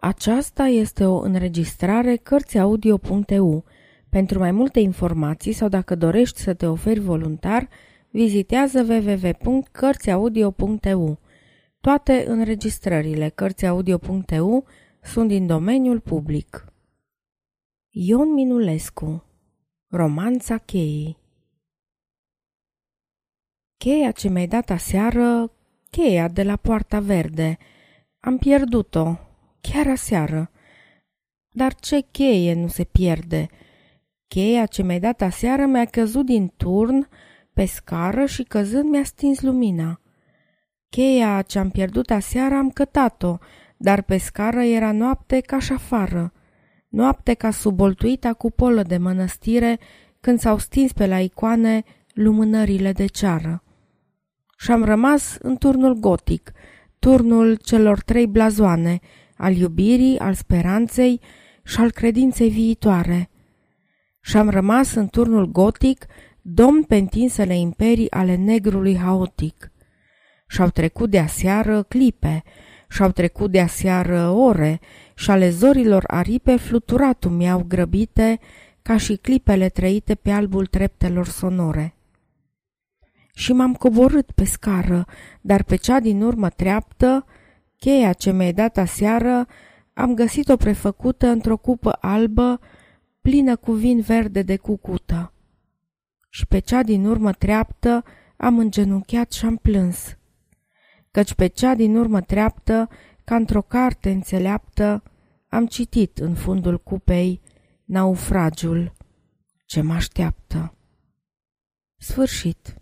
Aceasta este o înregistrare Cărțiaudio.eu. Pentru mai multe informații sau dacă dorești să te oferi voluntar, vizitează www.cărțiaudio.eu. Toate înregistrările Cărțiaudio.eu sunt din domeniul public. Ion Minulescu Romanța cheii Cheia ce mi-ai dat aseară, cheia de la Poarta Verde. Am pierdut-o, chiar aseară. Dar ce cheie nu se pierde? Cheia ce mi-ai dat aseară mi-a căzut din turn pe scară și căzând mi-a stins lumina. Cheia ce am pierdut aseară am cătat-o, dar pe scară era noapte ca și afară. Noapte ca suboltuita cupolă de mănăstire când s-au stins pe la icoane lumânările de ceară. Și am rămas în turnul gotic, turnul celor trei blazoane, al iubirii, al speranței și al credinței viitoare. Și am rămas în turnul gotic, domn pe întinsele imperii ale negrului haotic. Și-au trecut de aseară clipe, și-au trecut de aseară ore, și ale zorilor aripe fluturatul mi-au grăbite, ca și clipele trăite pe albul treptelor sonore. Și m-am coborât pe scară, dar pe cea din urmă treaptă, cheia ce mi-ai dat aseară, am găsit-o prefăcută într-o cupă albă, plină cu vin verde de cucută. Și pe cea din urmă treaptă am îngenunchiat și am plâns. Căci pe cea din urmă treaptă, ca într-o carte înțeleaptă, am citit în fundul cupei naufragiul ce mă așteaptă. Sfârșit.